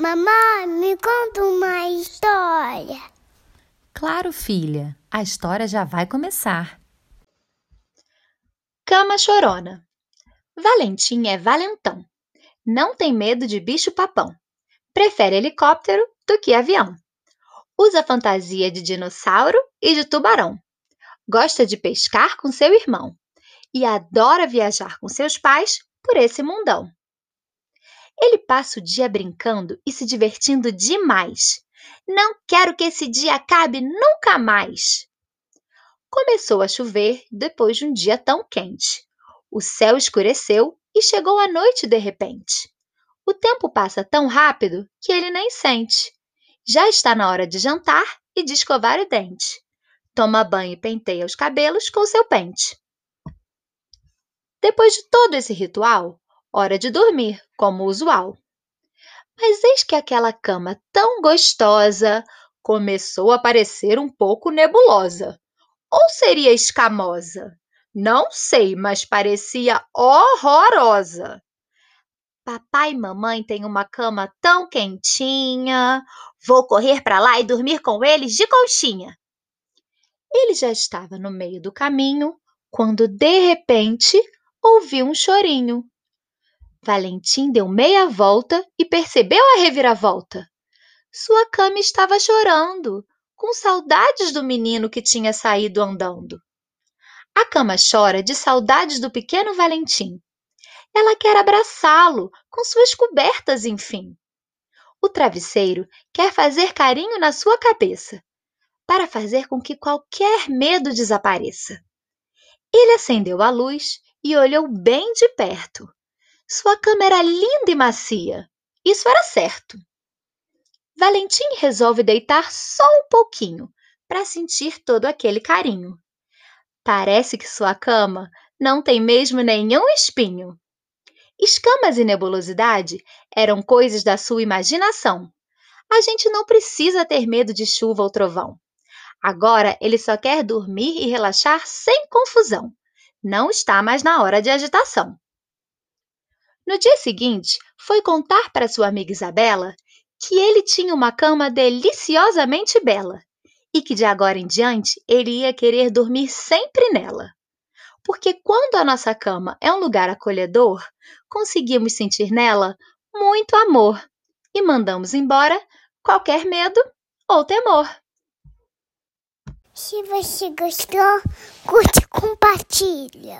Mamãe, me conta uma história. Claro, filha, a história já vai começar. Cama chorona. Valentim é valentão. Não tem medo de bicho-papão. Prefere helicóptero do que avião. Usa fantasia de dinossauro e de tubarão. Gosta de pescar com seu irmão. E adora viajar com seus pais por esse mundão. Ele passa o dia brincando e se divertindo demais. Não quero que esse dia acabe nunca mais. Começou a chover depois de um dia tão quente. O céu escureceu e chegou a noite de repente. O tempo passa tão rápido que ele nem sente. Já está na hora de jantar e de escovar o dente. Toma banho e penteia os cabelos com seu pente. Depois de todo esse ritual, hora de dormir, como usual. Mas eis que aquela cama tão gostosa começou a parecer um pouco nebulosa. Ou seria escamosa? Não sei, mas parecia horrorosa. Papai e mamãe têm uma cama tão quentinha. Vou correr para lá e dormir com eles de conchinha. Ele já estava no meio do caminho quando, de repente, ouviu um chorinho. Valentim deu meia volta e percebeu a reviravolta. Sua cama estava chorando, com saudades do menino que tinha saído andando. A cama chora de saudades do pequeno Valentim. Ela quer abraçá-lo com suas cobertas, enfim. O travesseiro quer fazer carinho na sua cabeça, para fazer com que qualquer medo desapareça. Ele acendeu a luz e olhou bem de perto. Sua cama era linda e macia. Isso era certo. Valentim resolve deitar só um pouquinho para sentir todo aquele carinho. Parece que sua cama não tem mesmo nenhum espinho. Escamas e nebulosidade eram coisas da sua imaginação. A gente não precisa ter medo de chuva ou trovão. Agora ele só quer dormir e relaxar sem confusão. Não está mais na hora de agitação. No dia seguinte, foi contar para sua amiga Isabela que ele tinha uma cama deliciosamente bela e que de agora em diante ele ia querer dormir sempre nela. Porque quando a nossa cama é um lugar acolhedor, conseguimos sentir nela muito amor e mandamos embora qualquer medo ou temor. Se você gostou, curte e compartilha.